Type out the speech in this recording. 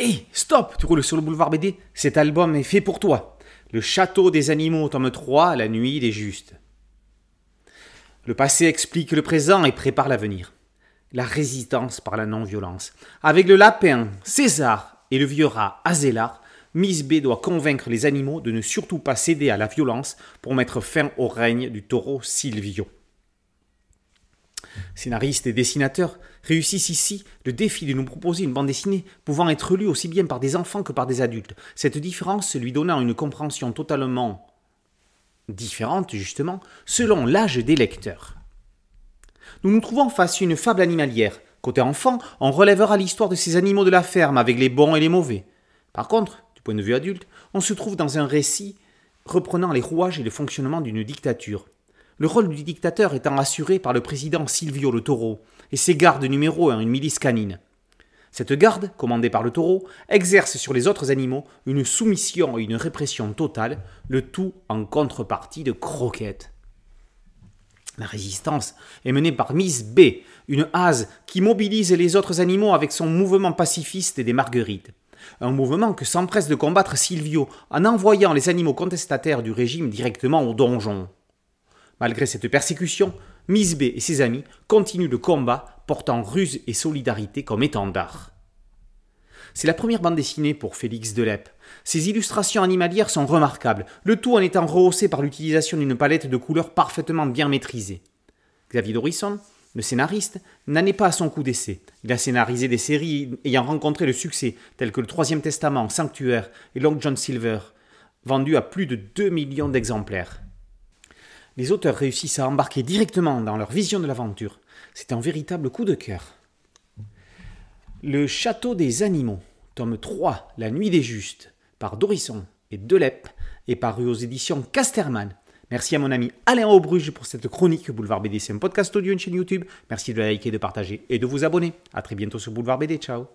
Hé, stop Tu roules sur le boulevard BD Cet album est fait pour toi. Le château des animaux, tome 3, La nuit des justes. Le passé explique le présent et prépare l'avenir. La résistance par la non-violence. Avec le lapin, César et le vieux rat, Azélar, Miss B doit convaincre les animaux de ne surtout pas céder à la violence pour mettre fin au règne du taureau Silvio. Scénaristes et dessinateurs réussissent ici le défi de nous proposer une bande dessinée pouvant être lue aussi bien par des enfants que par des adultes, cette différence lui donnant une compréhension totalement différente, justement, selon l'âge des lecteurs. Nous nous trouvons face à une fable animalière. Côté enfant, on relèvera l'histoire de ces animaux de la ferme avec les bons et les mauvais. Par contre, du point de vue adulte, on se trouve dans un récit reprenant les rouages et le fonctionnement d'une dictature, le rôle du dictateur étant assuré par le président Silvio le Taureau et ses gardes numéro 1, une milice canine. Cette garde, commandée par le taureau, exerce sur les autres animaux une soumission et une répression totale, le tout en contrepartie de croquettes. La résistance est menée par Miss B, une hase qui mobilise les autres animaux avec son mouvement pacifiste des marguerites. Un mouvement que s'empresse de combattre Silvio en envoyant les animaux contestataires du régime directement au donjon. Malgré cette persécution, Miss B et ses amis continuent le combat portant ruse et solidarité comme étendard. C'est la première bande dessinée pour Félix Delep. Ses illustrations animalières sont remarquables, le tout en étant rehaussé par l'utilisation d'une palette de couleurs parfaitement bien maîtrisée. Xavier Dorisson, le scénariste, n'en est pas à son coup d'essai. Il a scénarisé des séries ayant rencontré le succès, telles que Le Troisième Testament, Sanctuaire et Long John Silver, vendus à plus de 2 millions d'exemplaires les auteurs réussissent à embarquer directement dans leur vision de l'aventure. C'est un véritable coup de cœur. Le Château des Animaux, tome 3, La Nuit des Justes, par Dorisson et Delep, est paru aux éditions Casterman. Merci à mon ami Alain Aubruge pour cette chronique Boulevard BD. C'est un podcast audio, une chaîne YouTube. Merci de liker, de partager et de vous abonner. A très bientôt sur Boulevard BD. Ciao